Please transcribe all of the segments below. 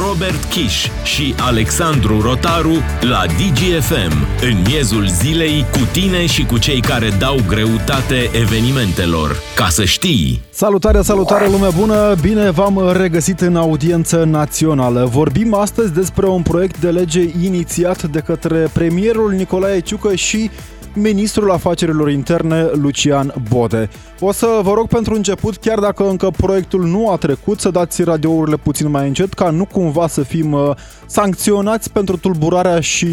Robert Kiș și Alexandru Rotaru la DGFM, în miezul zilei, cu tine și cu cei care dau greutate evenimentelor. Ca să știi! Salutare, salutare, lume bună! Bine v-am regăsit în audiență națională. Vorbim astăzi despre un proiect de lege inițiat de către premierul Nicolae Ciucă și ministrul afacerilor interne Lucian Bode. O să vă rog pentru început, chiar dacă încă proiectul nu a trecut, să dați radiourile puțin mai încet, ca nu cumva să fim uh, sancționați pentru tulburarea și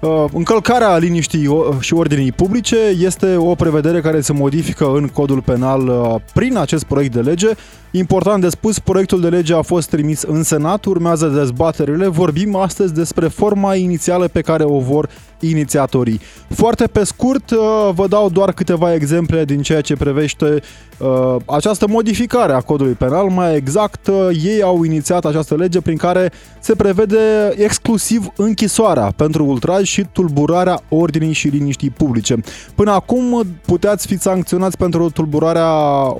uh, încălcarea liniștii și ordinii publice este o prevedere care se modifică în codul penal uh, prin acest proiect de lege. Important de spus, proiectul de lege a fost trimis în Senat, urmează dezbaterile. Vorbim astăzi despre forma inițială pe care o vor inițiatorii. Foarte pe scurt, uh, vă dau doar câteva exemple din ceea ce privește uh, această modificare a codului penal. Mai exact, uh, ei au inițiat această lege prin care se prevede exclusiv închisoarea pentru ultraj și tulburarea ordinii și liniștii publice. Până acum puteați fi sancționați pentru tulburarea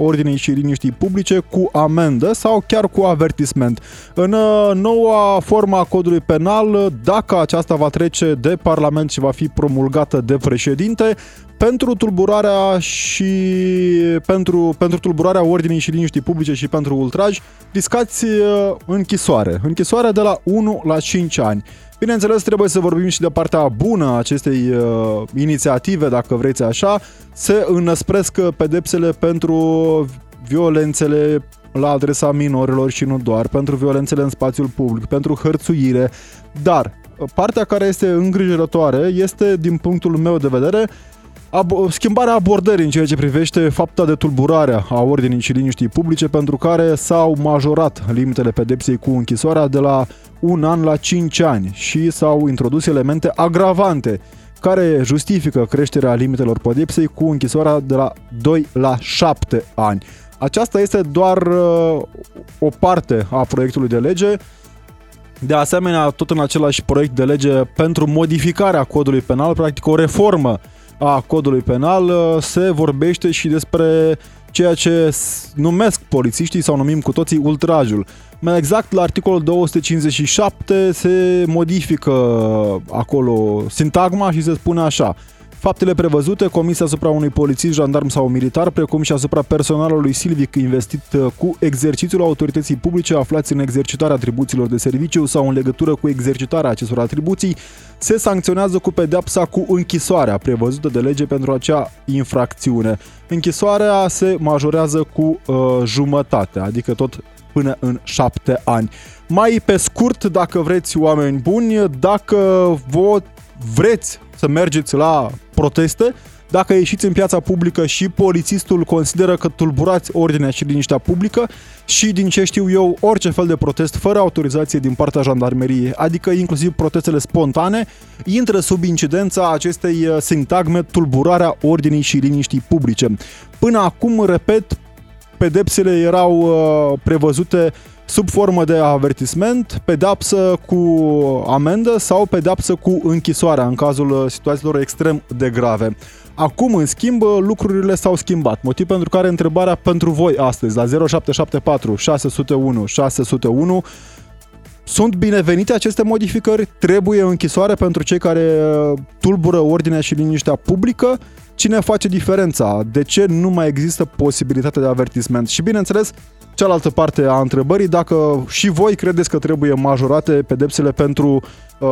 ordinii și liniștii publice cu amendă sau chiar cu avertisment. În noua formă a codului penal, dacă aceasta va trece de Parlament și va fi promulgată de președinte pentru tulburarea și pentru, pentru tulburarea ordinii și liniștii publice și pentru ultraj, riscați uh, închisoare. Închisoare de la 1 la 5 ani. Bineînțeles, trebuie să vorbim și de partea bună a acestei uh, inițiative, dacă vreți așa, se înăspresc pedepsele pentru violențele la adresa minorilor și nu doar, pentru violențele în spațiul public, pentru hărțuire, dar partea care este îngrijorătoare este, din punctul meu de vedere, ab- schimbarea abordării în ceea ce privește fapta de tulburare a ordinii și liniștii publice, pentru care s-au majorat limitele pedepsei cu închisoarea de la un an la 5 ani și s-au introdus elemente agravante care justifică creșterea limitelor pedepsei cu închisoarea de la 2 la 7 ani. Aceasta este doar uh, o parte a proiectului de lege de asemenea, tot în același proiect de lege pentru modificarea codului penal, practic o reformă a codului penal, uh, se vorbește și despre ceea ce numesc polițiștii sau numim cu toții ultrajul. Mai exact, la articolul 257 se modifică acolo sintagma și se spune așa. Faptele prevăzute comise asupra unui polițist, jandarm sau militar, precum și asupra personalului silvic investit uh, cu exercițiul autorității publice aflați în exercitarea atribuțiilor de serviciu sau în legătură cu exercitarea acestor atribuții, se sancționează cu pedepsa cu închisoarea prevăzută de lege pentru acea infracțiune. Închisoarea se majorează cu uh, jumătate, adică tot până în șapte ani. Mai pe scurt, dacă vreți oameni buni, dacă vă vreți să mergeți la proteste, dacă ieșiți în piața publică și polițistul consideră că tulburați ordinea și liniștea publică și din ce știu eu, orice fel de protest fără autorizație din partea jandarmeriei, adică inclusiv protestele spontane, intră sub incidența acestei uh, sintagme tulburarea ordinii și liniștii publice. Până acum, repet, pedepsele erau uh, prevăzute sub formă de avertisment, pedapsă cu amendă sau pedapsă cu închisoarea în cazul uh, situațiilor extrem de grave. Acum, în schimb, uh, lucrurile s-au schimbat, motiv pentru care întrebarea pentru voi astăzi la 0774 601 601 sunt binevenite aceste modificări? Trebuie închisoare pentru cei care uh, tulbură ordinea și liniștea publică? Cine face diferența? De ce nu mai există posibilitatea de avertisment? Și bineînțeles, cealaltă parte a întrebării, dacă și voi credeți că trebuie majorate pedepsele pentru uh,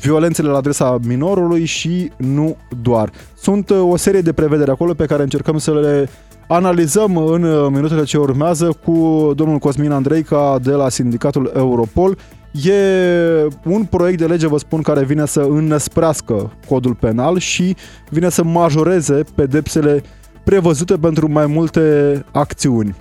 violențele la adresa minorului și nu doar. Sunt uh, o serie de prevederi acolo pe care încercăm să le analizăm în uh, minutele ce urmează cu domnul Cosmin Andreica de la Sindicatul Europol. E un proiect de lege, vă spun, care vine să înăsprească codul penal și vine să majoreze pedepsele prevăzute pentru mai multe acțiuni.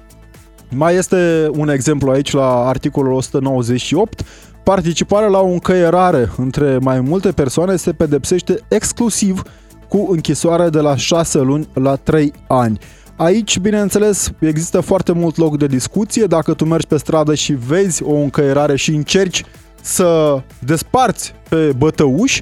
Mai este un exemplu aici la articolul 198. Participarea la o încăierare între mai multe persoane se pedepsește exclusiv cu închisoare de la 6 luni la 3 ani. Aici, bineînțeles, există foarte mult loc de discuție. Dacă tu mergi pe stradă și vezi o încăierare și încerci să desparți pe bătăuși,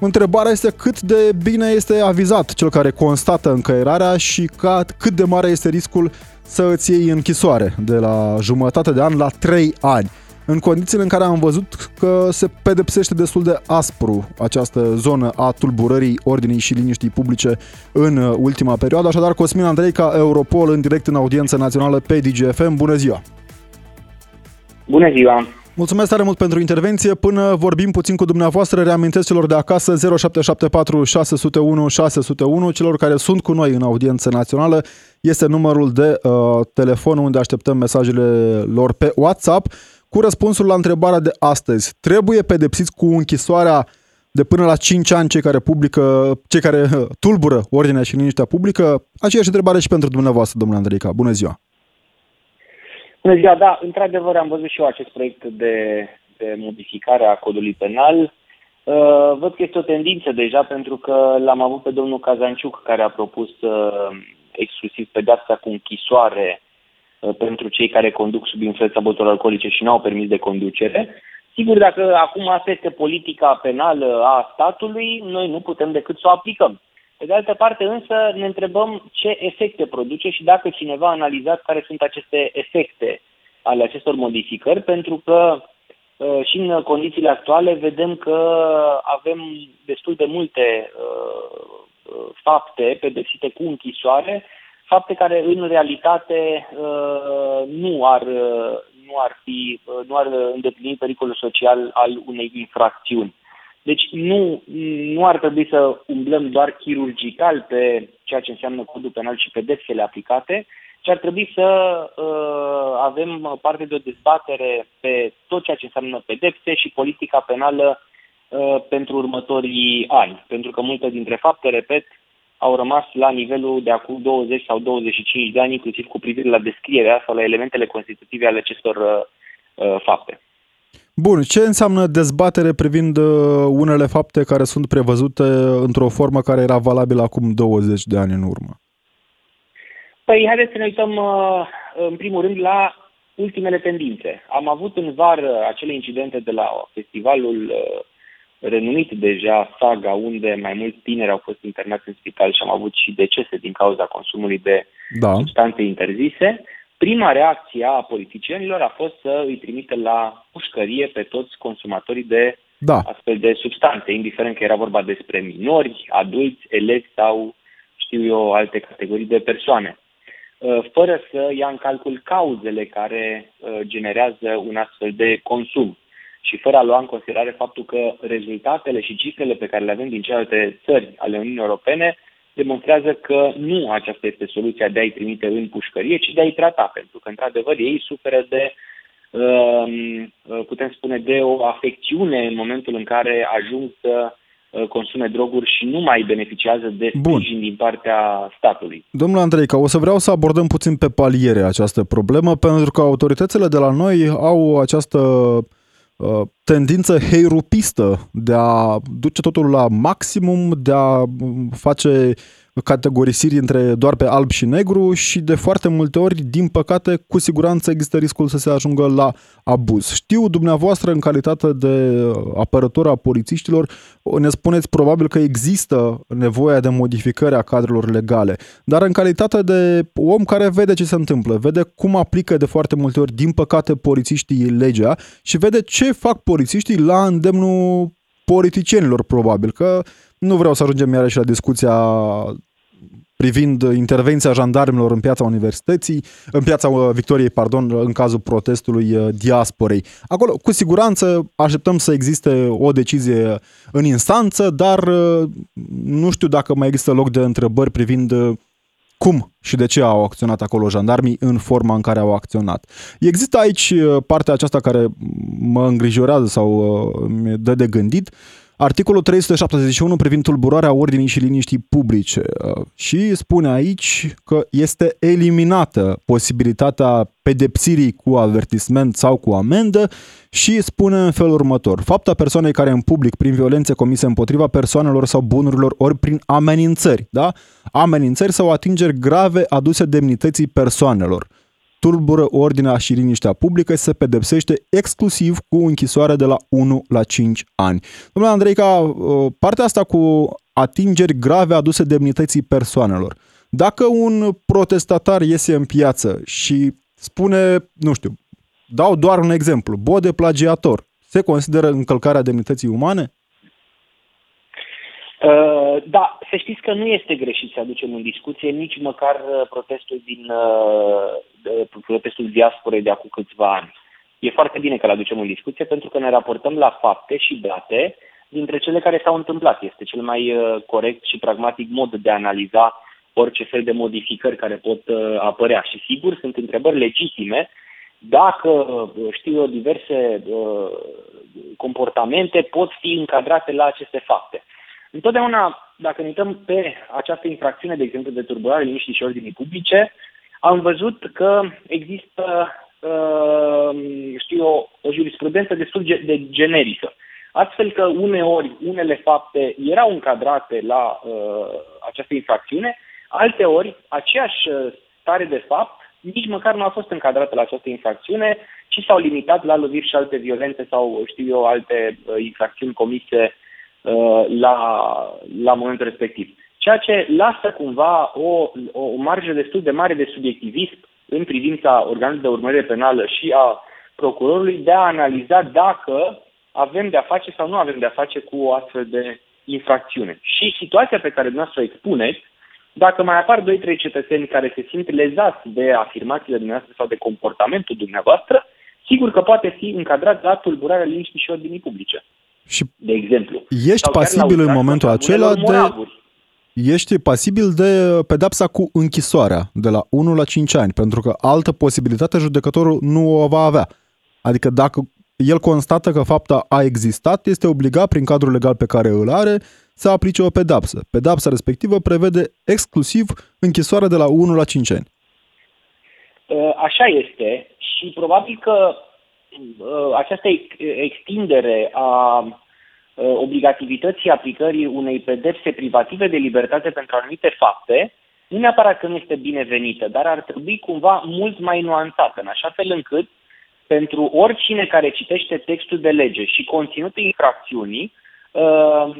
întrebarea este cât de bine este avizat cel care constată încăierarea și cât de mare este riscul să îți iei închisoare de la jumătate de an la 3 ani. în condițiile în care am văzut că se pedepsește destul de aspru această zonă a tulburării ordinii și liniștii publice în ultima perioadă. Așadar, Cosmin Andreica, Europol, în direct în audiență națională pe DGFM. Bună ziua! Bună ziua! Mulțumesc tare mult pentru intervenție. Până vorbim puțin cu dumneavoastră, reamintesc celor de acasă 0774 601 601, celor care sunt cu noi în audiență națională, este numărul de uh, telefon unde așteptăm mesajele lor pe WhatsApp cu răspunsul la întrebarea de astăzi. Trebuie pedepsiți cu închisoarea de până la 5 ani cei care publică, cei care uh, tulbură ordinea și liniștea publică? Aceeași întrebare și pentru dumneavoastră, domnule Andreica. Bună ziua! Bună ziua, da, într-adevăr am văzut și eu acest proiect de, de modificare a codului penal. Uh, văd că este o tendință deja pentru că l-am avut pe domnul Cazanciuc care a propus uh, exclusiv pedeapsa cu închisoare uh, pentru cei care conduc sub influența băuturilor alcoolice și nu au permis de conducere. Sigur, dacă acum asta este politica penală a statului, noi nu putem decât să o aplicăm. Pe de altă parte însă ne întrebăm ce efecte produce și dacă cineva a analizat care sunt aceste efecte ale acestor modificări, pentru că uh, și în condițiile actuale vedem că avem destul de multe uh, uh, fapte pedepsite cu închisoare, fapte care în realitate nu ar, nu ar, fi, nu ar îndeplini pericolul social al unei infracțiuni. Deci nu, nu ar trebui să umblăm doar chirurgical pe ceea ce înseamnă codul penal și pedepsele aplicate, ci ar trebui să uh, avem parte de o dezbatere pe tot ceea ce înseamnă pedepse și politica penală uh, pentru următorii ani. Pentru că multe dintre fapte, repet, au rămas la nivelul de acum 20 sau 25 de ani, inclusiv cu privire la descrierea sau la elementele constitutive ale acestor uh, uh fapte. Bun, ce înseamnă dezbatere privind uh, unele fapte care sunt prevăzute într-o formă care era valabilă acum 20 de ani în urmă? Păi, haideți să ne uităm uh, în primul rând la ultimele tendințe. Am avut în vară acele incidente de la festivalul uh, renumit deja Saga, unde mai mulți tineri au fost internați în spital și am avut și decese din cauza consumului de da. substanțe interzise. Prima reacție a politicienilor a fost să îi trimite la pușcărie pe toți consumatorii de da. astfel de substanțe, indiferent că era vorba despre minori, adulți, elevi sau, știu eu, alte categorii de persoane, uh, fără să ia în calcul cauzele care uh, generează un astfel de consum și fără a lua în considerare faptul că rezultatele și cifrele pe care le avem din celelalte țări ale Uniunii Europene demonstrează că nu aceasta este soluția de a-i trimite în pușcărie, ci de a-i trata, pentru că, într-adevăr, ei suferă de, um, uh, putem spune, de o afecțiune în momentul în care ajung să uh, consume droguri și nu mai beneficiază de sprijin din partea statului. Domnule Andreica, o să vreau să abordăm puțin pe paliere această problemă, pentru că autoritățile de la noi au această uh, tendință heirupistă de a duce totul la maximum, de a face categorisiri între doar pe alb și negru și de foarte multe ori, din păcate, cu siguranță există riscul să se ajungă la abuz. Știu, dumneavoastră, în calitate de apărător a polițiștilor, ne spuneți probabil că există nevoia de modificare a cadrelor legale, dar în calitate de om care vede ce se întâmplă, vede cum aplică de foarte multe ori, din păcate, polițiștii legea și vede ce fac polițiștii la îndemnul politicienilor, probabil, că nu vreau să ajungem iarăși la discuția privind intervenția jandarmilor în piața Universității, în piața uh, Victoriei, pardon, în cazul protestului uh, diasporei. Acolo, cu siguranță, așteptăm să existe o decizie în instanță, dar uh, nu știu dacă mai există loc de întrebări privind cum și de ce au acționat acolo jandarmii în forma în care au acționat. Există aici partea aceasta care mă îngrijorează sau mi dă de gândit, Articolul 371 privind tulburarea ordinii și liniștii publice uh, și spune aici că este eliminată posibilitatea pedepsirii cu avertisment sau cu amendă și spune în felul următor. Fapta persoanei care în public prin violențe comise împotriva persoanelor sau bunurilor ori prin amenințări, da? Amenințări sau atingeri grave aduse demnității persoanelor tulbură ordinea și liniștea publică se pedepsește exclusiv cu închisoare de la 1 la 5 ani. Domnule Andreica, uh, partea asta cu atingeri grave aduse demnității persoanelor. Dacă un protestatar iese în piață și spune, nu știu, Dau doar un exemplu. Bode plagiator. Se consideră încălcarea demnității umane? Uh, da, să știți că nu este greșit să aducem în discuție nici măcar uh, protestul din uh, protestul diasporei de acum câțiva ani. E foarte bine că îl aducem în discuție pentru că ne raportăm la fapte și date dintre cele care s-au întâmplat. Este cel mai corect și pragmatic mod de a analiza orice fel de modificări care pot apărea. Și sigur, sunt întrebări legitime dacă, știu eu, diverse comportamente pot fi încadrate la aceste fapte. Întotdeauna, dacă ne uităm pe această infracțiune, de exemplu, de turburare liniștii și ordinii publice, am văzut că există, uh, știu eu, o jurisprudență destul de generică. Astfel că uneori unele fapte erau încadrate la uh, această infracțiune, alteori aceeași stare de fapt nici măcar nu a fost încadrată la această infracțiune, ci s-au limitat la loviri și alte violențe sau, știu eu, alte uh, infracțiuni comise Uh, la, la momentul respectiv. Ceea ce lasă cumva o, o marjă destul de mare de subiectivism în privința organului de urmărire penală și a procurorului de a analiza dacă avem de-a face sau nu avem de-a face cu o astfel de infracțiune. Și situația pe care dumneavoastră o expuneți, dacă mai apar 2-3 cetățeni care se simt lezați de afirmațiile dumneavoastră sau de comportamentul dumneavoastră, sigur că poate fi încadrat la tulburarea liniștii și ordinii publice. Și de exemplu. Ești pasibil în momentul acela de... Ești pasibil de pedapsa cu închisoarea de la 1 la 5 ani, pentru că altă posibilitate judecătorul nu o va avea. Adică dacă el constată că fapta a existat, este obligat prin cadrul legal pe care îl are să aplice o pedapsă. Pedapsa respectivă prevede exclusiv închisoarea de la 1 la 5 ani. Ă, așa este și probabil că Uh, această extindere a uh, obligativității aplicării unei pedepse privative de libertate pentru anumite fapte, nu neapărat că nu este binevenită, dar ar trebui cumva mult mai nuanțată, în așa fel încât pentru oricine care citește textul de lege și conținutul infracțiunii, uh,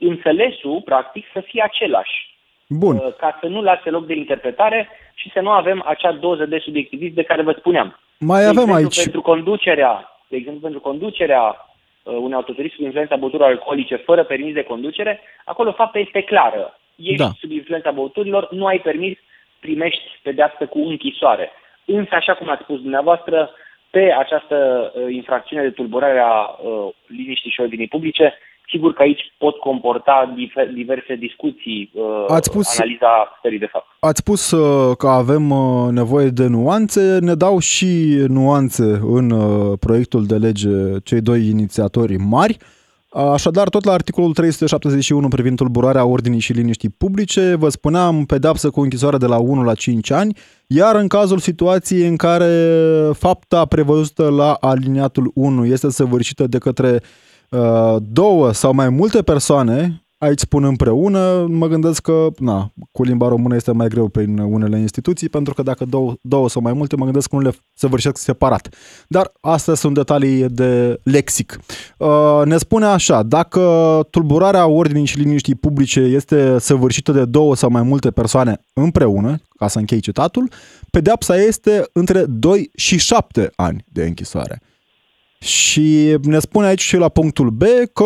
înțelesul, practic, să fie același. Bun. Ca să nu lase loc de interpretare și să nu avem acea doză de subiectivism de care vă spuneam. Mai de avem exemplu, aici. Pentru conducerea, de exemplu, pentru conducerea uh, unui autoturism cu influența băuturilor alcoolice fără permis de conducere, acolo fapta este clară. Ești da. sub influența băuturilor, nu ai permis, primești pedeapsă cu închisoare. Însă, așa cum ați spus dumneavoastră, pe această uh, infracțiune de tulburare a uh, liniștii și ordinii publice, Sigur că aici pot comporta diverse discuții, uh, ați spus, analiza stării de fapt. Ați spus uh, că avem uh, nevoie de nuanțe, ne dau și nuanțe în proiectul de lege cei doi inițiatori mari. Așadar, tot la articolul 371 privind tulburarea ordinii și liniștii publice, vă spuneam pedapsă cu închisoare de la 1 la 5 ani, iar în cazul situației în care fapta prevăzută la aliniatul 1 este săvârșită de către uh, Uh, două sau mai multe persoane, aici spun împreună, mă gândesc că, na, cu limba română este mai greu pe unele instituții, pentru că dacă două, două sau mai multe, mă gândesc că nu le săvârșesc separat. Dar astea sunt detalii de lexic. Uh, ne spune așa, dacă tulburarea ordinii și liniștii publice este săvârșită de două sau mai multe persoane împreună, ca să închei citatul, pedeapsa este între 2 și 7 ani de închisoare. Și ne spune aici și la punctul B că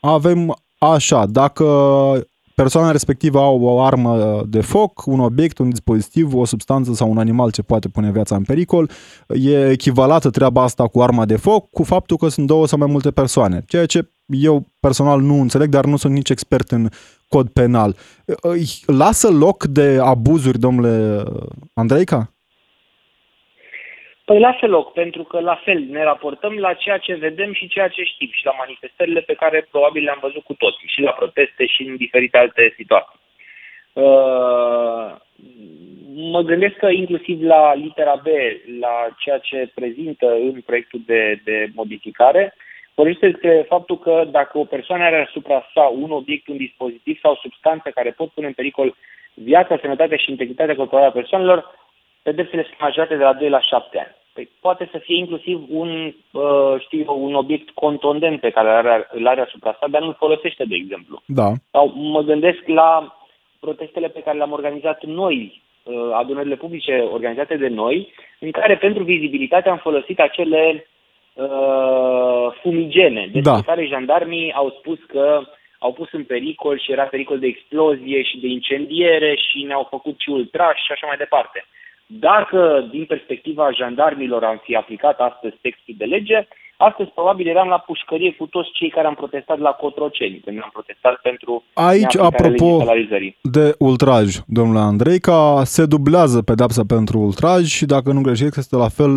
avem așa, dacă persoana respectivă au o armă de foc, un obiect, un dispozitiv, o substanță sau un animal ce poate pune viața în pericol, e echivalată treaba asta cu arma de foc cu faptul că sunt două sau mai multe persoane. Ceea ce eu personal nu înțeleg, dar nu sunt nici expert în cod penal. Lasă loc de abuzuri, domnule Andreica? Păi lasă loc, pentru că la fel ne raportăm la ceea ce vedem și ceea ce știm și la manifestările pe care probabil le-am văzut cu toții și la proteste și în diferite alte situații. Uh, mă gândesc că inclusiv la litera B, la ceea ce prezintă în proiectul de, de modificare, vorbește despre faptul că dacă o persoană are asupra sa un obiect, un dispozitiv sau substanță care pot pune în pericol viața, sănătatea și integritatea corporală a persoanelor, pedepsele sunt majorate de la 2 la 7 ani. Păi poate să fie inclusiv un, uh, știu eu, un obiect contondent pe care are, îl are asupra sa, dar nu-l folosește, de exemplu. Da. Sau mă gândesc la protestele pe care le-am organizat noi uh, adunările publice organizate de noi, în care pentru vizibilitate am folosit acele uh, fumigene, despre da. care jandarmii au spus că au pus în pericol și era pericol de explozie și de incendiere și ne-au făcut și ultrași și așa mai departe. Dacă, din perspectiva jandarmilor, am fi aplicat astăzi textul de lege, astăzi probabil eram la pușcărie cu toți cei care am protestat la Cotroceni, când am protestat pentru Aici, apropo de ultraj, domnule Andrei, ca se dublează pedapsa pentru ultraj și dacă nu greșesc, este la fel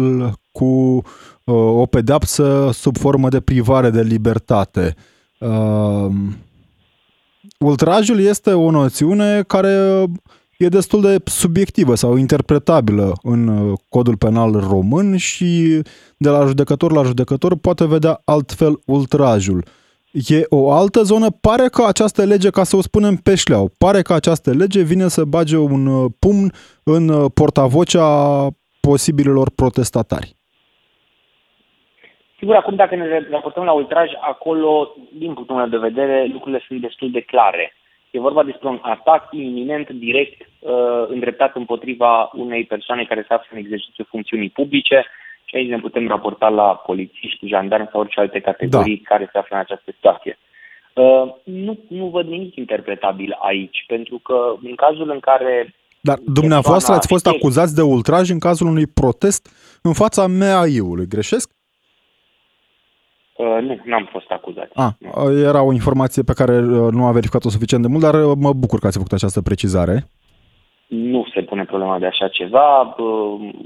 cu uh, o pedapsă sub formă de privare de libertate. Uh, ultrajul este o noțiune care e destul de subiectivă sau interpretabilă în uh, codul penal român și de la judecător la judecător poate vedea altfel ultrajul. E o altă zonă, pare că această lege, ca să o spunem pe șleau, pare că această lege vine să bage un uh, pumn în uh, portavocea posibililor protestatari. Sigur, acum dacă ne raportăm la ultraj, acolo, din punctul meu de vedere, lucrurile sunt destul de clare. E vorba despre un atac iminent, direct, uh, îndreptat împotriva unei persoane care se află în exercițiu funcțiunii publice și aici ne putem raporta la polițiști, jandarmi sau orice alte categorii da. care se află în această situație. Uh, nu, nu văd nimic interpretabil aici, pentru că în cazul în care dar dumneavoastră ați fost acuzați de ultraj în cazul unui protest în fața MAI-ului, greșesc? Uh, nu, n-am fost acuzat. Ah, era o informație pe care uh, nu a verificat-o suficient de mult, dar uh, mă bucur că ați făcut această precizare. Nu se pune problema de așa ceva.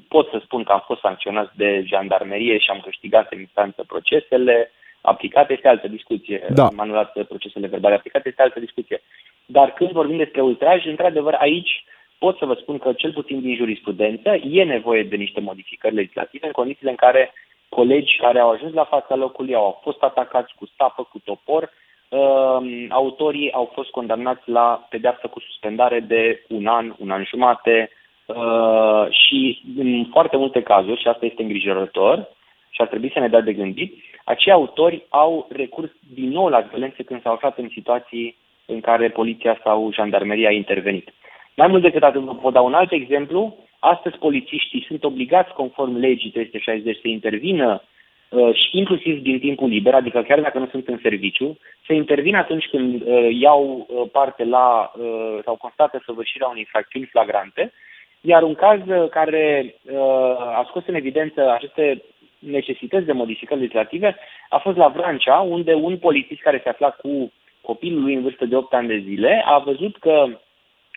Pot să spun că am fost sancționat de jandarmerie și am câștigat în instanță procesele aplicate, este altă discuție. Da. Am anulat procesele verbale aplicate, este altă discuție. Dar când vorbim despre ultraj, într-adevăr, aici pot să vă spun că, cel puțin din jurisprudență, e nevoie de niște modificări legislative în condițiile în care colegi care au ajuns la fața locului au fost atacați cu sapă, cu topor. Uh, autorii au fost condamnați la pedeapsă cu suspendare de un an, un an jumate uh, și în foarte multe cazuri, și asta este îngrijorător și ar trebui să ne dea de gândit, acei autori au recurs din nou la violențe când s-au aflat în situații în care poliția sau jandarmeria a intervenit. Mai mult decât atât, vă pot da un alt exemplu. Astăzi polițiștii sunt obligați, conform legii 360, să intervină uh, și inclusiv din timpul liber, adică chiar dacă nu sunt în serviciu, să intervină atunci când uh, iau uh, parte la uh, sau constată săvârșirea unei infracțiuni flagrante, iar un caz uh, care uh, a scos în evidență aceste necesități de modificări legislative a fost la Vrancea, unde un polițist care se afla cu copilul lui în vârstă de 8 ani de zile a văzut că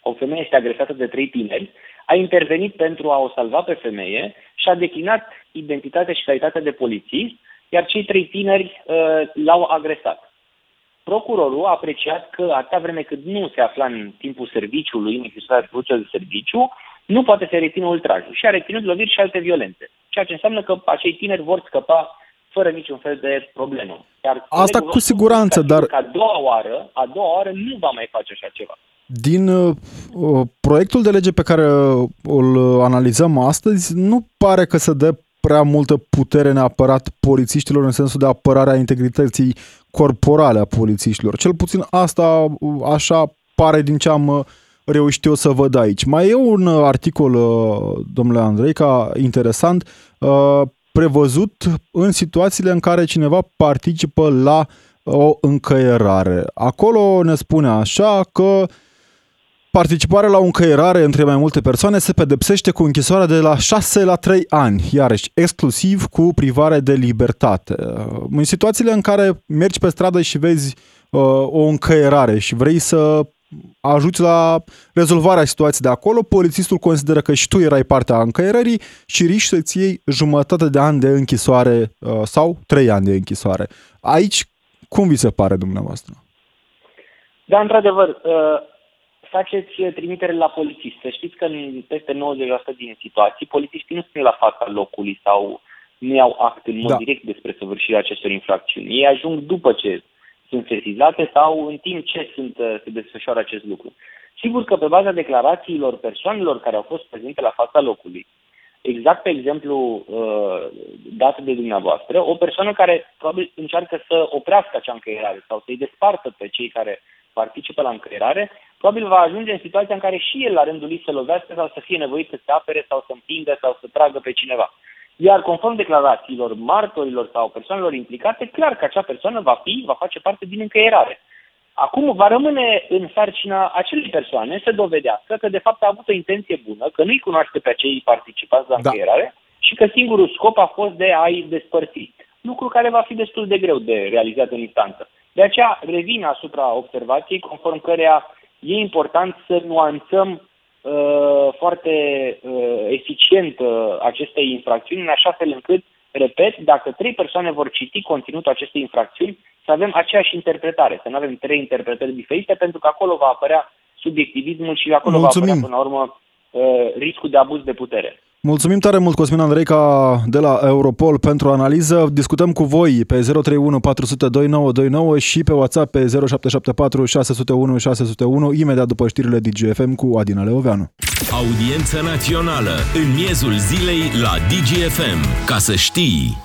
o femeie este agresată de trei tineri, a intervenit pentru a o salva pe femeie și a declinat identitatea și calitatea de polițist, iar cei trei tineri uh, l-au agresat. Procurorul a apreciat că atâta vreme cât nu se afla în timpul serviciului, în exercitarea de serviciu, nu poate să rețină ultrajul și a reținut loviri și alte violențe. Ceea ce înseamnă că acei tineri vor scăpa fără niciun fel de problemă. Iar Asta cu siguranță, dar... Că a doua oară, a doua oară nu va mai face așa ceva. Din uh, uh, proiectul de lege pe care îl analizăm astăzi, nu pare că se dă prea multă putere neapărat polițiștilor în sensul de apărare a integrității corporale a polițiștilor. Cel puțin asta așa pare din ce am uh, reușit eu să văd aici. Mai e un uh, articol, domnule Andrei, ca interesant, prevăzut în situațiile în care cineva participă la o încăierare. Acolo ne spune așa că Participarea la o încăierare între mai multe persoane se pedepsește cu închisoarea de la 6 la 3 ani, iarăși exclusiv cu privare de libertate. În situațiile în care mergi pe stradă și vezi uh, o încăierare și vrei să ajuți la rezolvarea situației de acolo, polițistul consideră că și tu erai partea încăierării și riști să-ți iei jumătate de ani de închisoare uh, sau trei ani de închisoare. Aici, cum vi se pare dumneavoastră? Da, într-adevăr, uh, faceți trimitere la polițist. Să știți că în peste 90% din situații, polițiștii nu sunt la fața locului sau nu iau act în mod da. direct despre săvârșirea acestor infracțiuni. Ei ajung după ce sunt sesizate sau în timp ce sunt, uh, se desfășoară acest lucru. Sigur că pe baza declarațiilor persoanelor care au fost prezente la fața locului, exact pe exemplu uh, dat de dumneavoastră, o persoană care probabil încearcă să oprească acea încăierare sau să-i despartă pe cei care participă la încăierare, probabil va ajunge în situația în care și el la rândul lui să lovească sau să fie nevoit să se apere sau să împingă sau să tragă pe cineva. Iar conform declarațiilor martorilor sau persoanelor implicate, clar că acea persoană va fi, va face parte din încăierare. Acum va rămâne în sarcina acelei persoane să dovedească că de fapt a avut o intenție bună, că nu-i cunoaște pe acei participați la da. încăierare și că singurul scop a fost de a-i despărți. Lucru care va fi destul de greu de realizat în instanță. De aceea revin asupra observației conform căreia e important să nuanțăm uh, foarte uh, eficient uh, aceste infracțiuni, în așa fel încât, repet, dacă trei persoane vor citi conținutul acestei infracțiuni, să avem aceeași interpretare, să nu avem trei interpretări diferite, pentru că acolo va apărea subiectivismul și acolo Mulțumim. va apărea, până la urmă, uh, riscul de abuz de putere. Mulțumim tare mult, Cosmin Andreica de la Europol pentru analiză. Discutăm cu voi pe 031 400 2929 și pe WhatsApp pe 0774 601 601 imediat după știrile DGFM cu Adina Leoveanu. Audiență națională în miezul zilei la DGFM. Ca să știi...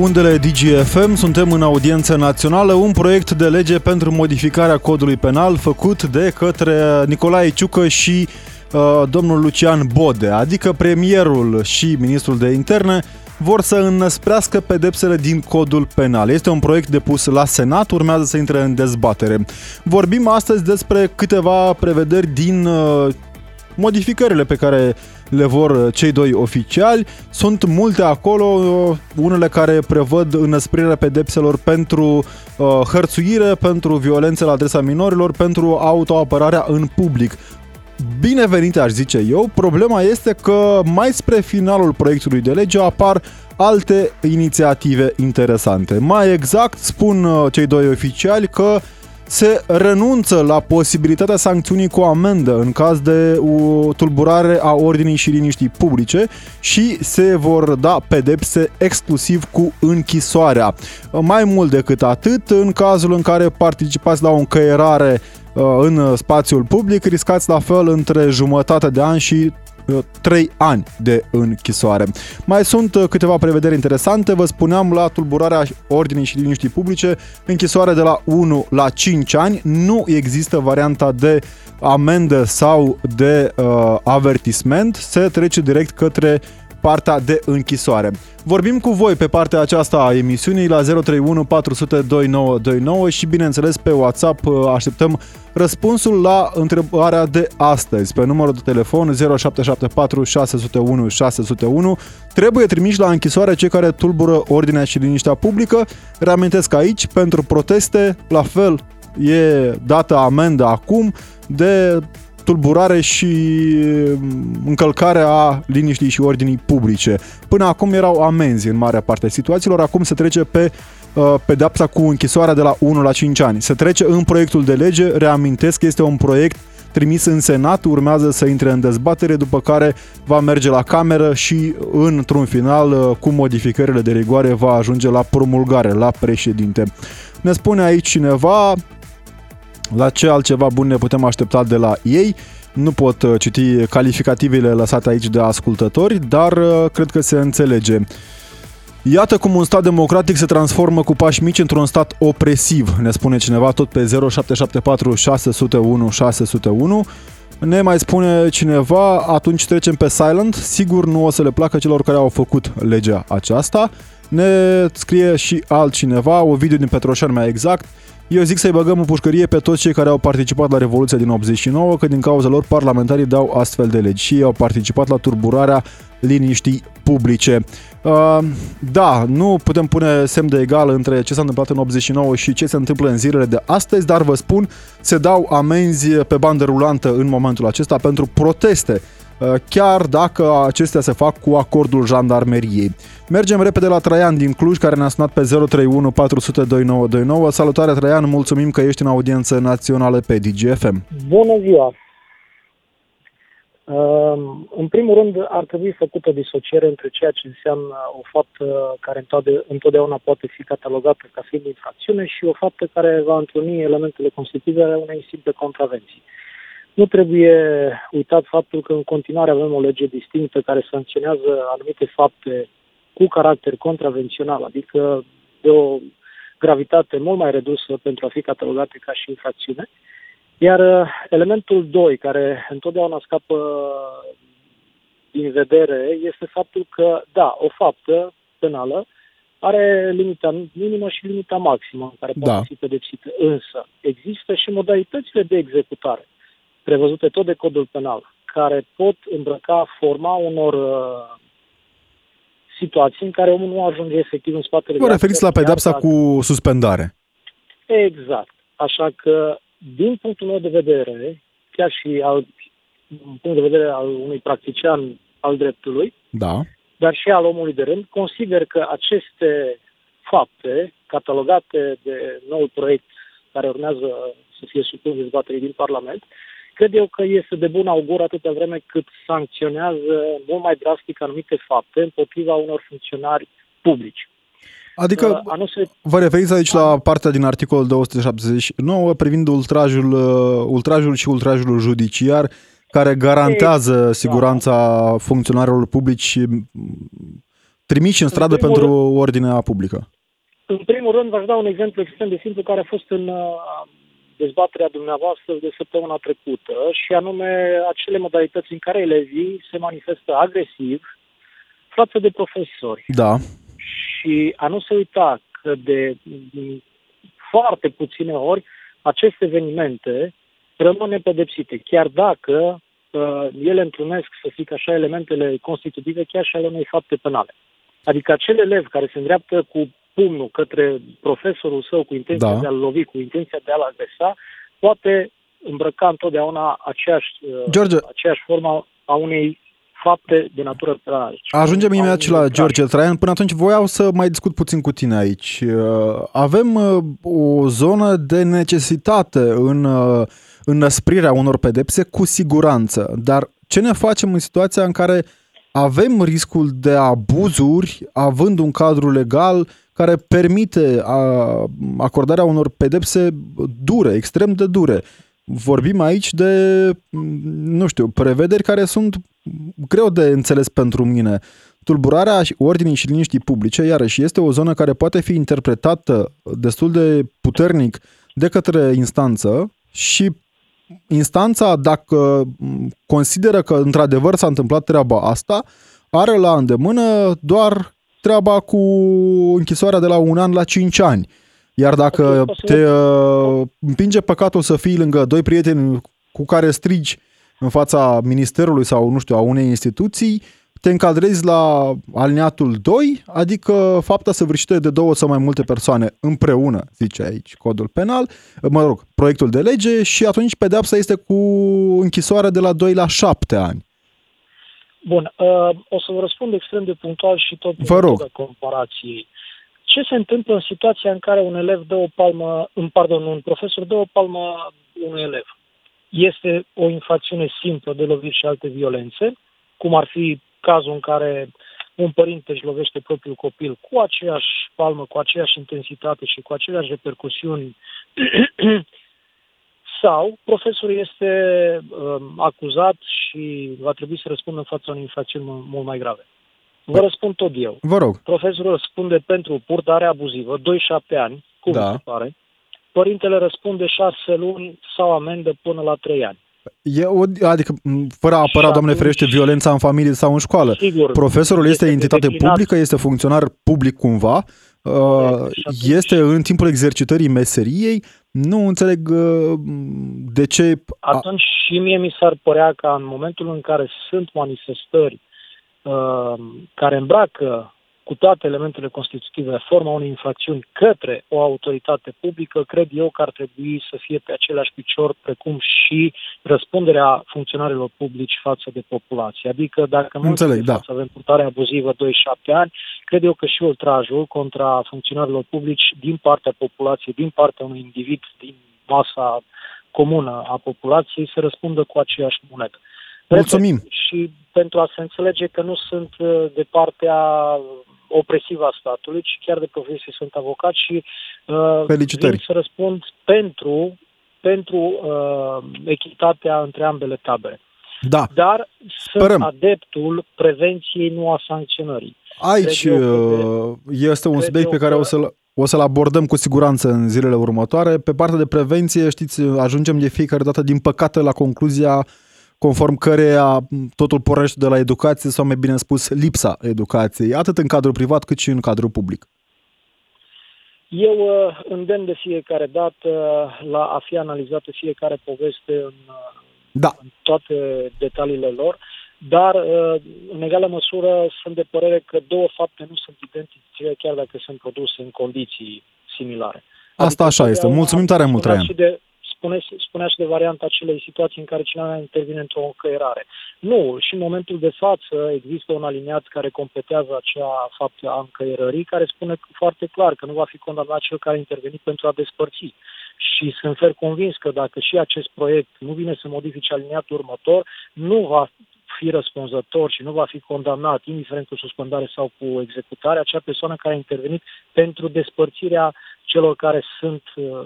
Undele DGFM, suntem în audiență națională, un proiect de lege pentru modificarea codului penal făcut de către Nicolae Ciucă și Uh, domnul Lucian Bode, adică premierul și ministrul de interne, vor să înăsprească pedepsele din codul penal. Este un proiect depus la Senat, urmează să intre în dezbatere. Vorbim astăzi despre câteva prevederi din uh, modificările pe care le vor cei doi oficiali. Sunt multe acolo, uh, unele care prevăd înăsprirea pedepselor pentru uh, hărțuire, pentru violențe la adresa minorilor, pentru autoapărarea în public binevenite, aș zice eu. Problema este că mai spre finalul proiectului de lege apar alte inițiative interesante. Mai exact, spun uh, cei doi oficiali că se renunță la posibilitatea sancțiunii cu amendă în caz de o tulburare a ordinii și liniștii publice și se vor da pedepse exclusiv cu închisoarea. Mai mult decât atât, în cazul în care participați la o încăierare Uh, în spațiul public, riscați la fel între jumătate de an și 3 uh, ani de închisoare. Mai sunt uh, câteva prevederi interesante, vă spuneam la tulburarea ordinii și liniștii publice, închisoare de la 1 la 5 ani, nu există varianta de amendă sau de uh, avertisment, se trece direct către partea de închisoare. Vorbim cu voi pe partea aceasta a emisiunii la 031 400 2929 și bineînțeles pe WhatsApp uh, așteptăm răspunsul la întrebarea de astăzi pe numărul de telefon 0774 601 601. Trebuie trimiși la închisoare cei care tulbură ordinea și liniștea publică. Reamintesc aici, pentru proteste, la fel, e dată amendă acum de tulburare și mm, încălcare a liniștii și ordinii publice. Până acum erau amenzi în marea parte a situațiilor, acum se trece pe uh, pedapsa cu închisoarea de la 1 la 5 ani. Se trece în proiectul de lege, reamintesc că este un proiect trimis în Senat, urmează să intre în dezbatere, după care va merge la cameră și într-un final, uh, cu modificările de rigoare, va ajunge la promulgare, la președinte. Ne spune aici cineva, la ce altceva bun ne putem aștepta de la ei? Nu pot uh, citi calificativele lăsate aici de ascultători, dar uh, cred că se înțelege. Iată cum un stat democratic se transformă cu pași mici într-un stat opresiv, ne spune cineva tot pe 0774 601 601. Ne mai spune cineva, atunci trecem pe silent, sigur nu o să le placă celor care au făcut legea aceasta. Ne scrie și altcineva, o video din Petroșan mai exact, eu zic să-i băgăm în pușcărie pe toți cei care au participat la Revoluția din 89, că din cauza lor parlamentarii dau astfel de legi și ei au participat la turburarea liniștii publice. Uh, da, nu putem pune semn de egal între ce s-a întâmplat în 89 și ce se întâmplă în zilele de astăzi, dar vă spun, se dau amenzi pe bandă rulantă în momentul acesta pentru proteste Uh, chiar dacă acestea se fac cu acordul jandarmeriei. Mergem repede la Traian din Cluj, care ne-a sunat pe 031 400 2929. Salutare Traian, mulțumim că ești în audiență națională pe DGFM. Bună ziua! Uh, în primul rând, ar trebui făcută disociere între ceea ce înseamnă o faptă care întotdeauna poate fi catalogată ca fiind infracțiune și o faptă care va întruni elementele constitutive ale unei simple contravenții. Nu trebuie uitat faptul că în continuare avem o lege distinctă care sancționează anumite fapte cu caracter contravențional, adică de o gravitate mult mai redusă pentru a fi catalogate ca și infracțiune. Iar uh, elementul 2, care întotdeauna scapă din vedere, este faptul că, da, o faptă penală are limita minimă și limita maximă în care poate da. fi pedepsită. Însă, există și modalitățile de executare prevăzute tot de codul penal, care pot îmbrăca forma unor uh, situații în care omul nu ajunge efectiv în spatele... Vă referiți la pedepsa cu suspendare. Exact. Așa că, din punctul meu de vedere, chiar și al, din punct de vedere al unui practician al dreptului, da. dar și al omului de rând, consider că aceste fapte catalogate de noul proiect care urmează să fie supus dezbaterii din Parlament, cred eu că este de bun augur atâta vreme cât sancționează mult mai drastic anumite fapte împotriva unor funcționari publici. Adică uh, se... vă referiți aici la partea din articolul 279 privind ultrajul, uh, ultrajul și ultrajul judiciar care garantează exact. siguranța funcționarilor publici trimiși în stradă în pentru rând, ordinea publică. În primul rând, v-aș da un exemplu extrem de simplu care a fost în uh, dezbaterea dumneavoastră de săptămâna trecută și anume acele modalități în care elevii se manifestă agresiv față de profesori. Da. Și a nu se uita că de foarte puține ori aceste evenimente rămân nepedepsite, chiar dacă uh, ele întrunesc, să zic așa, elementele constitutive chiar și ale unei fapte penale. Adică acel elev care se îndreaptă cu pumnul către profesorul său cu intenția da. de a-l lovi, cu intenția de a-l agresa, poate îmbrăca întotdeauna aceeași, uh, George. aceeași formă a unei fapte de natură penală. Ajungem imediat și la George Traian. Până atunci voiau să mai discut puțin cu tine aici. Uh, avem uh, o zonă de necesitate în înăsprirea unor pedepse cu siguranță, dar ce ne facem în situația în care avem riscul de abuzuri, având un cadru legal care permite acordarea unor pedepse dure, extrem de dure. Vorbim aici de, nu știu, prevederi care sunt greu de înțeles pentru mine. Tulburarea ordinii și liniștii publice, iarăși, este o zonă care poate fi interpretată destul de puternic de către instanță și instanța, dacă consideră că într-adevăr s-a întâmplat treaba asta, are la îndemână doar treaba cu închisoarea de la un an la cinci ani. Iar dacă te uh, împinge păcatul să fii lângă doi prieteni cu care strigi în fața ministerului sau, nu știu, a unei instituții, te încadrezi la aliniatul 2, adică fapta săvârșită de două sau mai multe persoane împreună, zice aici codul penal, mă rog, proiectul de lege și atunci pedeapsa este cu închisoarea de la 2 la 7 ani. Bun, uh, o să vă răspund extrem de punctual și tot vă rog. comparației. Ce se întâmplă în situația în care un elev dă o palmă, în, pardon, un profesor dă o palmă unui elev? Este o infracțiune simplă de loviri și alte violențe, cum ar fi cazul în care un părinte își lovește propriul copil cu aceeași palmă, cu aceeași intensitate și cu aceleași repercusiuni sau profesorul este um, acuzat și va trebui să răspundă în fața unei infracțiuni mult mai grave. Vă răspund tot eu. Vă rog. Profesorul răspunde pentru purtare abuzivă, 2-7 ani, cum da. se pare. Părintele răspunde 6 luni sau amendă până la 3 ani. E o, adică, fără a apăra, doamne ferește, violența în familie sau în școală. Sigur, Profesorul este, este entitate declinat. publică, este funcționar public cumva, uh, este în timpul exercitării meseriei, nu înțeleg uh, de ce... Atunci și mie mi s-ar părea că în momentul în care sunt manifestări uh, care îmbracă cu toate elementele constitutive forma unei infracțiuni către o autoritate publică, cred eu că ar trebui să fie pe același picior precum și răspunderea funcționarilor publici față de populație. Adică dacă nu Înțeleg, da. să avem purtare abuzivă 2-7 ani, cred eu că și ultrajul contra funcționarilor publici din partea populației, din partea unui individ, din masa comună a populației, să răspundă cu aceeași monedă. Mulțumim! Și pentru a se înțelege că nu sunt uh, de partea opresivă a statului, ci chiar de profesie sunt avocat și uh, Felicitări. vin să răspund pentru, pentru uh, echitatea între ambele tabere. Da. Dar Sperăm. sunt adeptul prevenției, nu a sancționării. Aici uh, este un subiect pe care că... o să-l o să-l abordăm cu siguranță în zilele următoare. Pe partea de prevenție, știți, ajungem de fiecare dată, din păcate, la concluzia conform căreia totul pornește de la educație sau, mai bine spus, lipsa educației, atât în cadrul privat cât și în cadrul public. Eu uh, îndemn de fiecare dată la a fi analizată fiecare poveste în, uh, da. în toate detaliile lor, dar uh, în egală măsură sunt de părere că două fapte nu sunt identice chiar dacă sunt produse în condiții similare. Asta adică așa este. Mulțumim tare mult, Traian. de, spune, spunea și de varianta acelei situații în care cineva intervine într-o încăierare. Nu, și în momentul de față există un aliniat care completează acea faptă a încăierării, care spune foarte clar că nu va fi condamnat cel care a intervenit pentru a despărți. Și sunt fer convins că dacă și acest proiect nu vine să modifice aliniatul următor, nu va fi răspunzător și nu va fi condamnat, indiferent cu suspendare sau cu executare, acea persoană care a intervenit pentru despărțirea celor care sunt uh,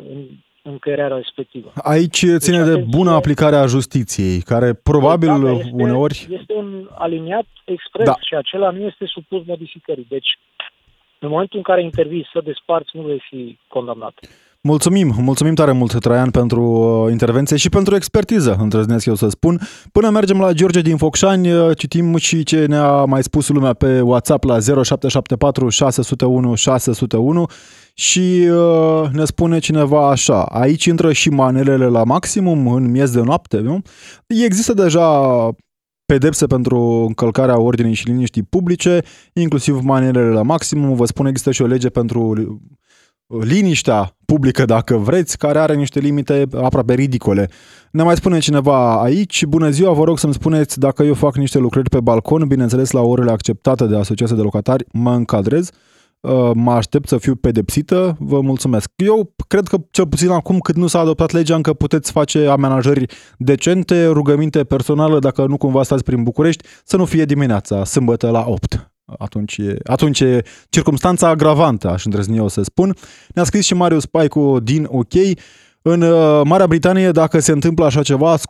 în încăierea respectivă. Aici ține deci, de bună aplicare a justiției, care probabil da, este, uneori... Este un aliniat expres da. și acela nu este supus modificării. Deci, în momentul în care intervii să desparți, nu vei fi condamnat. Mulțumim, mulțumim tare mult, Traian, pentru uh, intervenție și pentru expertiză, îndrăznesc eu să spun. Până mergem la George din Focșani, uh, citim și ce ne-a mai spus lumea pe WhatsApp la 0774 601 601 și uh, ne spune cineva așa, aici intră și manelele la maximum în miez de noapte, nu? Există deja pedepse pentru încălcarea ordinii și liniștii publice, inclusiv manelele la maximum. Vă spun, există și o lege pentru liniștea publică, dacă vreți, care are niște limite aproape ridicole. Ne mai spune cineva aici, bună ziua, vă rog să-mi spuneți dacă eu fac niște lucrări pe balcon, bineînțeles la orele acceptate de asociația de locatari, mă încadrez, uh, mă aștept să fiu pedepsită, vă mulțumesc. Eu cred că cel puțin acum cât nu s-a adoptat legea încă puteți face amenajări decente, rugăminte personală dacă nu cumva stați prin București, să nu fie dimineața, sâmbătă la 8 atunci e, atunci e circumstanța agravantă, aș îndrăzni eu să spun. Ne-a scris și Marius Paicu din OK. În uh, Marea Britanie, dacă se întâmplă așa ceva, uh,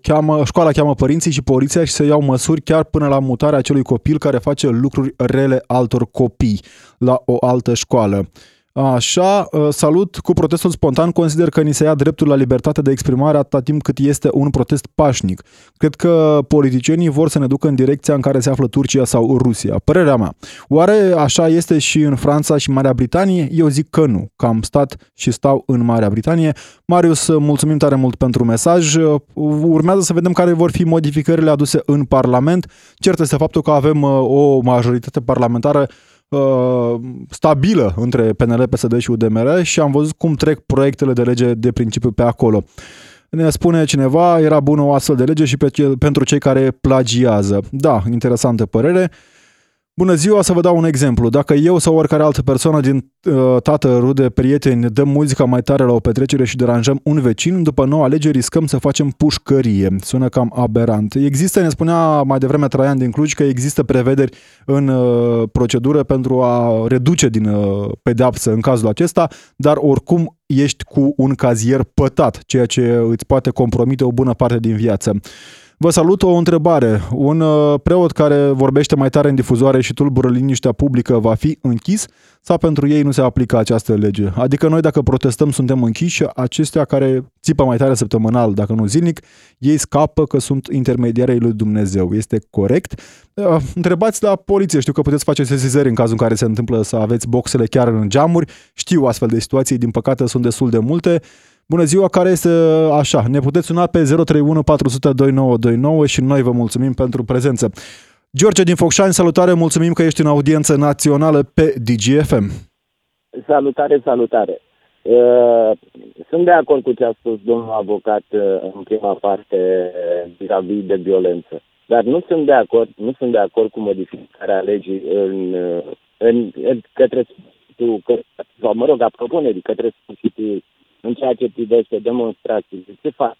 cheamă, școala cheamă părinții și poliția și se iau măsuri chiar până la mutarea acelui copil care face lucruri rele altor copii la o altă școală. Așa, ă, salut cu protestul spontan, consider că ni se ia dreptul la libertate de exprimare atâta timp cât este un protest pașnic. Cred că politicienii vor să ne ducă în direcția în care se află Turcia sau Rusia. Părerea mea. Oare așa este și în Franța și Marea Britanie? Eu zic că nu, că am stat și stau în Marea Britanie. Marius, mulțumim tare mult pentru mesaj. Urmează să vedem care vor fi modificările aduse în Parlament. Cert este faptul că avem ă, o majoritate parlamentară Uh, stabilă între PNL, PSD și UDMR și am văzut cum trec proiectele de lege de principiu pe acolo. Ne spune cineva, era bună o astfel de lege și pe, pentru cei care plagiază. Da, interesantă părere. Bună ziua, să vă dau un exemplu. Dacă eu sau oricare altă persoană din uh, tată, rude, prieteni dăm muzica mai tare la o petrecere și deranjăm un vecin, după nouă alegeri riscăm să facem pușcărie. Sună cam aberant. Există, ne spunea mai devreme Traian din Cluj, că există prevederi în uh, procedură pentru a reduce din uh, pedeapsă în cazul acesta, dar oricum ești cu un cazier pătat, ceea ce îți poate compromite o bună parte din viață. Vă salut o întrebare. Un uh, preot care vorbește mai tare în difuzoare și tulbură liniștea publică va fi închis sau pentru ei nu se aplică această lege? Adică noi dacă protestăm suntem închiși, acestea care țipă mai tare săptămânal, dacă nu zilnic, ei scapă că sunt intermediarii lui Dumnezeu. Este corect? Uh, întrebați la poliție, știu că puteți face sesizări în cazul în care se întâmplă să aveți boxele chiar în geamuri. Știu astfel de situații, din păcate sunt destul de multe. Bună ziua, care este așa? Ne puteți suna pe 031 400 2929 și noi vă mulțumim pentru prezență. George din Focșani, salutare, mulțumim că ești în audiență națională pe DGFM. Salutare, salutare. Uh, sunt de acord cu ce a spus domnul avocat uh, în prima parte vis-a-vis de violență. Dar nu sunt de acord, nu sunt de acord cu modificarea legii în, uh, în, în către sau mă rog, a propunerii către sfârșitul în ceea ce privește demonstrațiile. Ce fac?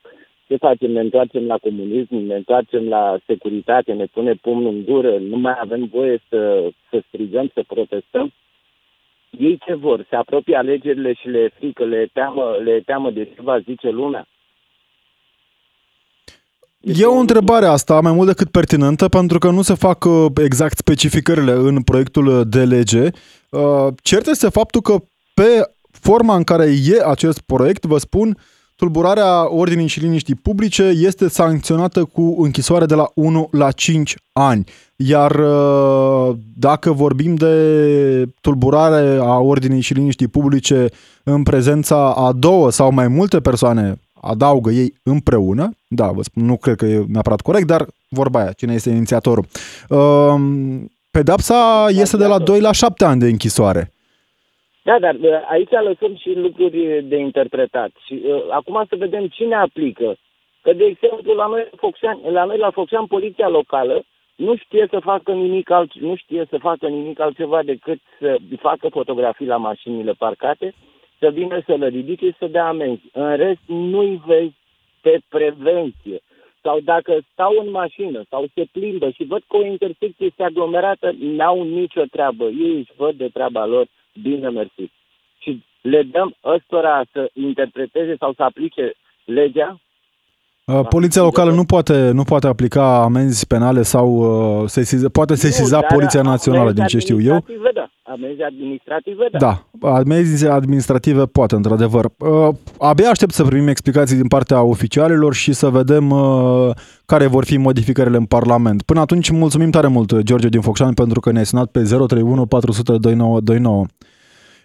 Ce facem? Ne întoarcem la comunism, ne întoarcem la securitate, ne pune pumnul în gură, nu mai avem voie să, să strigăm, să protestăm? Ei ce vor? Se apropie alegerile și le frică, le teamă, le teamă de ce va zice lumea? E o întrebare asta, mai mult decât pertinentă, pentru că nu se fac uh, exact specificările în proiectul de lege. Uh, cert este faptul că pe forma în care e acest proiect, vă spun, tulburarea ordinii și liniștii publice este sancționată cu închisoare de la 1 la 5 ani. Iar uh, dacă vorbim de tulburare a ordinii și liniștii publice în prezența a două sau mai multe persoane, adaugă ei împreună, da, vă spun, nu cred că e neapărat corect, dar vorba aia, cine este inițiatorul. Uh, pedapsa este de la 2 la 7 ani de închisoare. Da, dar uh, aici lăsăm și lucruri de interpretat. Și uh, acum să vedem cine aplică. Că, de exemplu, la noi, Foxean, la noi la Foxean, poliția locală nu știe să facă nimic alt, nu știe să facă nimic altceva decât să facă fotografii la mașinile parcate, să vină să le ridice și să dea amenzi. În rest, nu-i vezi pe prevenție. Sau dacă stau în mașină sau se plimbă și văd că o intersecție este aglomerată, n-au nicio treabă. Ei își văd de treaba lor bine mersi. Și le dăm ăstora să interpreteze sau să aplice legea Uh, poliția locală nu poate, nu poate aplica amenzi penale sau uh, sesiza, poate sesiza nu, Poliția Națională, din ce știu eu. Da. Amenzi administrative, da. Da, amenzi administrative poate, într-adevăr. Uh, abia aștept să primim explicații din partea oficialilor și să vedem uh, care vor fi modificările în Parlament. Până atunci, mulțumim tare mult, George din Focșani, pentru că ne-ai sunat pe 031 400 2929.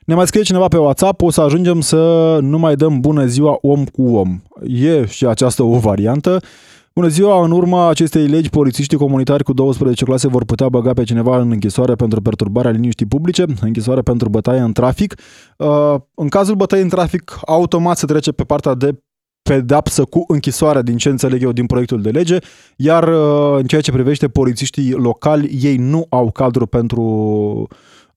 Ne mai scrie cineva pe WhatsApp, o să ajungem să nu mai dăm bună ziua om cu om. E și această o variantă. Bună ziua, în urma acestei legi, polițiștii comunitari cu 12 clase vor putea băga pe cineva în închisoare pentru perturbarea liniștii publice, închisoare pentru bătaie în trafic. Uh, în cazul bătăii în trafic, automat se trece pe partea de pedapsă cu închisoarea, din ce înțeleg eu, din proiectul de lege, iar uh, în ceea ce privește polițiștii locali, ei nu au cadru pentru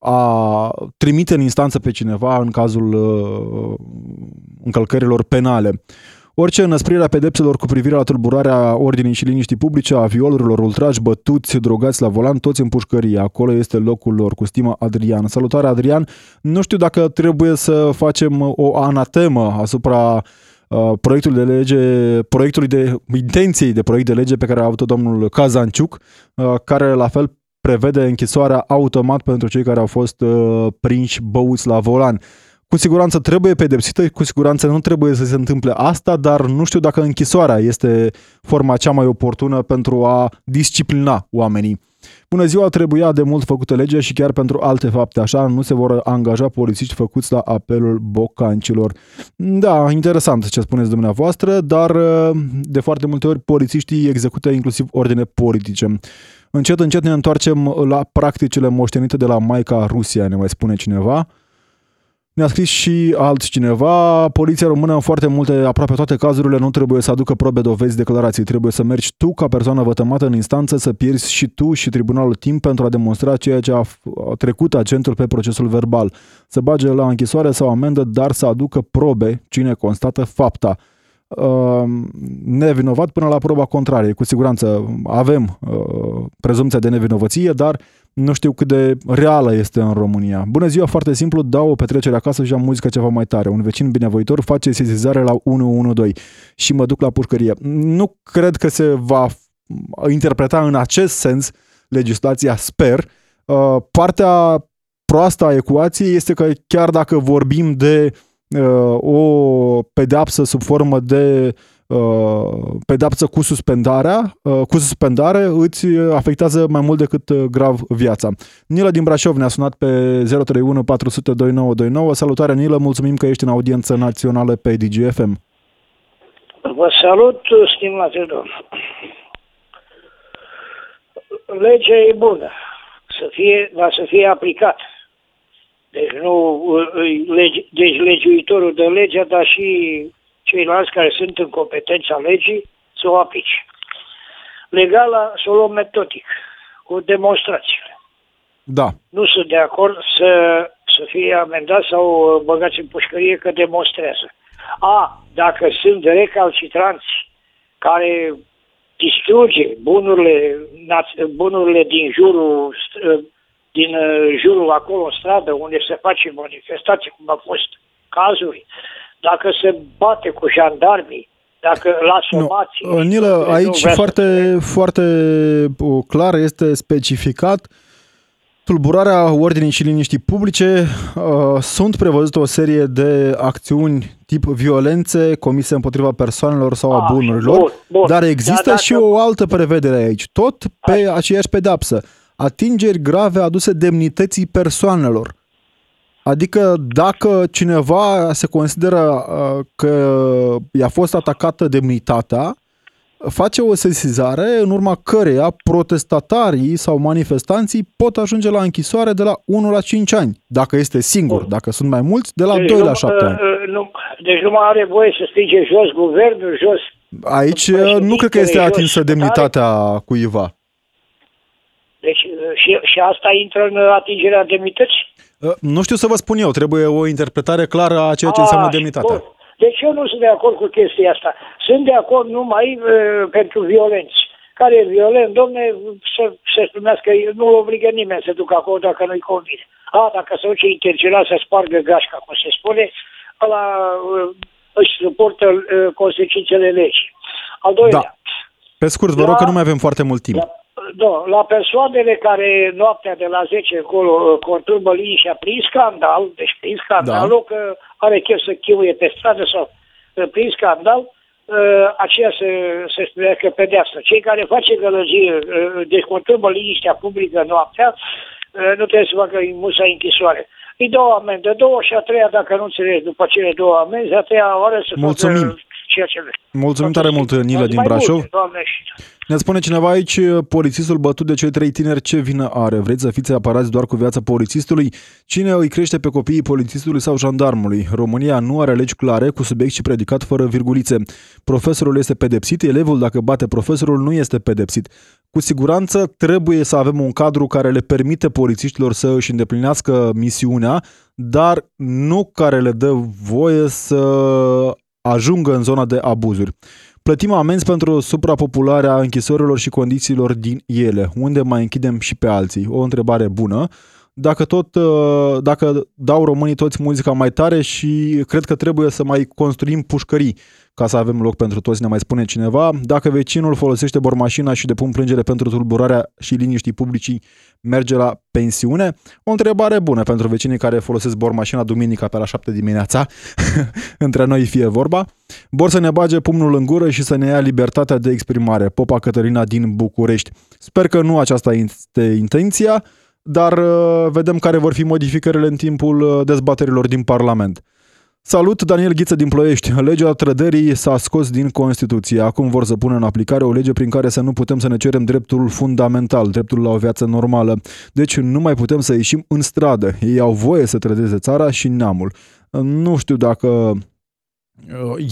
a trimite în instanță pe cineva în cazul uh, încălcărilor penale. Orice înăsprire a pedepselor cu privire la tulburarea ordinii și liniștii publice, a violurilor, ultraj, bătuți, drogați la volan, toți în pușcărie. Acolo este locul lor, cu stima Adrian. Salutare, Adrian! Nu știu dacă trebuie să facem o anatemă asupra uh, proiectului de lege, proiectului de intenției de proiect de lege pe care a avut-o domnul Kazanciuc, uh, care la fel prevede închisoarea automat pentru cei care au fost uh, prinși băuți la volan. Cu siguranță trebuie pedepsită, cu siguranță nu trebuie să se întâmple asta, dar nu știu dacă închisoarea este forma cea mai oportună pentru a disciplina oamenii. Bună ziua, trebuia de mult făcută legea și chiar pentru alte fapte, așa nu se vor angaja polițiști făcuți la apelul bocancilor. Da, interesant ce spuneți dumneavoastră, dar uh, de foarte multe ori polițiștii execută inclusiv ordine politice. Încet, încet ne întoarcem la practicile moștenite de la Maica Rusia, ne mai spune cineva. Ne-a scris și altcineva, poliția română în foarte multe, aproape toate cazurile, nu trebuie să aducă probe, dovezi, declarații. Trebuie să mergi tu ca persoană vătămată în instanță, să pierzi și tu și tribunalul timp pentru a demonstra ceea ce a trecut agentul pe procesul verbal. Să bage la închisoare sau amendă, dar să aducă probe cine constată fapta. Ehm, nevinovat până la proba contrarie. Cu siguranță avem uh, prezumția de nevinovăție, dar nu știu cât de reală este în România. Bună ziua, foarte simplu, dau o petrecere acasă și am muzica ceva mai tare. Un vecin binevoitor face sesizare la 112 și mă duc la pușcărie. Nu cred că se va interpreta în acest sens legislația, sper. Uh, partea proastă a ecuației este că chiar dacă vorbim de Uh, o pedeapsă sub formă de uh, pedeapsă cu suspendarea, uh, cu suspendare îți afectează mai mult decât grav viața. Nila din Brașov ne-a sunat pe 031 400 2929. Salutare Nila, mulțumim că ești în audiență națională pe DGFM. Vă salut, stimate domn. Legea e bună, să fie, dar să fie aplicată. Deci, nu, legi, deci legiuitorul de legea, dar și ceilalți care sunt în competența legii să o aplice. Legala să o luăm metodic, cu demonstrațiile. Da. Nu sunt de acord să, să fie amendat sau băgați în pușcărie că demonstrează. A, dacă sunt recalcitranți care distruge bunurile, bunurile din jurul din uh, jurul acolo în stradă unde se face manifestație, cum a fost cazuri, dacă se bate cu jandarmii dacă la somații... Nu. Nilă, aici foarte, foarte clar este specificat tulburarea ordinii și liniștii publice. Uh, sunt prevăzute o serie de acțiuni tip violențe comise împotriva persoanelor sau a ah, bunurilor, bun, bun. dar există da, și o altă prevedere aici, tot pe Hai. aceeași pedapsă. Atingeri grave aduse demnității persoanelor. Adică dacă cineva se consideră uh, că i-a fost atacată demnitatea, face o sesizare în urma căreia protestatarii sau manifestanții pot ajunge la închisoare de la 1 la 5 ani, dacă este singur, dacă sunt mai mulți, de la deci 2 la 7 ani. Uh, nu, deci nu mai are voie să strige jos guvernul, jos... Aici uh, nu cred că este atinsă demnitatea cuiva. Deci și, și asta intră în atingerea demnității? Nu știu să vă spun eu, trebuie o interpretare clară a ceea ce a, înseamnă demnitatea. Bun. Deci eu nu sunt de acord cu chestia asta. Sunt de acord numai uh, pentru violenți. Care e violent, domne, să se spunească, nu obligă nimeni să ducă acolo dacă nu-i convine. A, dacă se duce intergelat să spargă gașca, cum se spune, ăla uh, își suportă uh, consecințele legii. Al doilea. Da. Pe scurt, vă la, rog că nu mai avem foarte mult timp. La, da, la persoanele care noaptea de la 10 încolo uh, conturbă liniștea prin scandal, deci prin scandal, da. că are chef să chiuie pe stradă sau uh, prin scandal, uh, aceea se, se spune că pedeapsă. Cei care face gălăgie, deci conturbă liniștea publică noaptea, nu trebuie să facă musa închisoare. Îi două amende, două și a treia, dacă nu înțelegi, după cele două amenzi, a treia oară să Mulțumim. facă ceea ce vrei. Mulțumim tare mult, Nilă din Brașov. ne spune cineva aici, polițistul bătut de cei trei tineri, ce vină are? Vreți să fiți apărați doar cu viața polițistului? Cine îi crește pe copiii polițistului sau jandarmului? România nu are legi clare, cu subiect și predicat fără virgulițe. Profesorul este pedepsit, elevul dacă bate profesorul nu este pedepsit. Cu siguranță trebuie să avem un cadru care le permite polițiștilor să își îndeplinească misiunea, dar nu care le dă voie să ajungă în zona de abuzuri. Plătim amenzi pentru suprapopularea închisorilor și condițiilor din ele. Unde mai închidem și pe alții? O întrebare bună. Dacă tot, uh, dacă dau românii toți muzica mai tare și cred că trebuie să mai construim pușcării ca să avem loc pentru toți, ne mai spune cineva. Dacă vecinul folosește bormașina și depun plângere pentru tulburarea și liniștii publicii, merge la pensiune? O întrebare bună pentru vecinii care folosesc bormașina duminica pe la 7 dimineața, între noi fie vorba. Vor să ne bage pumnul în gură și să ne ia libertatea de exprimare. Popa Cătălina din București. Sper că nu aceasta este intenția, dar uh, vedem care vor fi modificările în timpul uh, dezbaterilor din Parlament. Salut, Daniel Ghiță din Ploiești. Legea trădării s-a scos din Constituție. Acum vor să pună în aplicare o lege prin care să nu putem să ne cerem dreptul fundamental, dreptul la o viață normală. Deci nu mai putem să ieșim în stradă. Ei au voie să trădeze țara și neamul. Nu știu dacă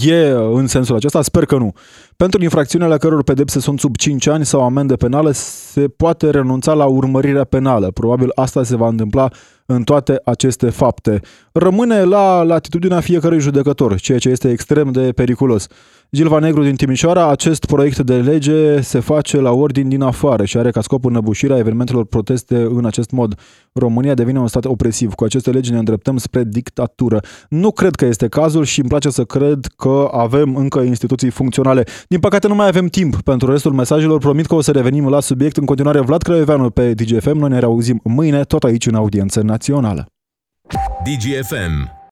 E în sensul acesta? Sper că nu. Pentru infracțiunile căror pedepse sunt sub 5 ani sau amende penale, se poate renunța la urmărirea penală. Probabil asta se va întâmpla în toate aceste fapte. Rămâne la latitudinea fiecărui judecător, ceea ce este extrem de periculos. Gilva Negru din Timișoara, acest proiect de lege se face la ordin din afară și are ca scop înăbușirea evenimentelor proteste în acest mod. România devine un stat opresiv. Cu aceste legi ne îndreptăm spre dictatură. Nu cred că este cazul și îmi place să cred că avem încă instituții funcționale. Din păcate nu mai avem timp pentru restul mesajelor. Promit că o să revenim la subiect. În continuare, Vlad Craioveanu pe DGFM. Noi ne reauzim mâine, tot aici în audiență națională. DGFM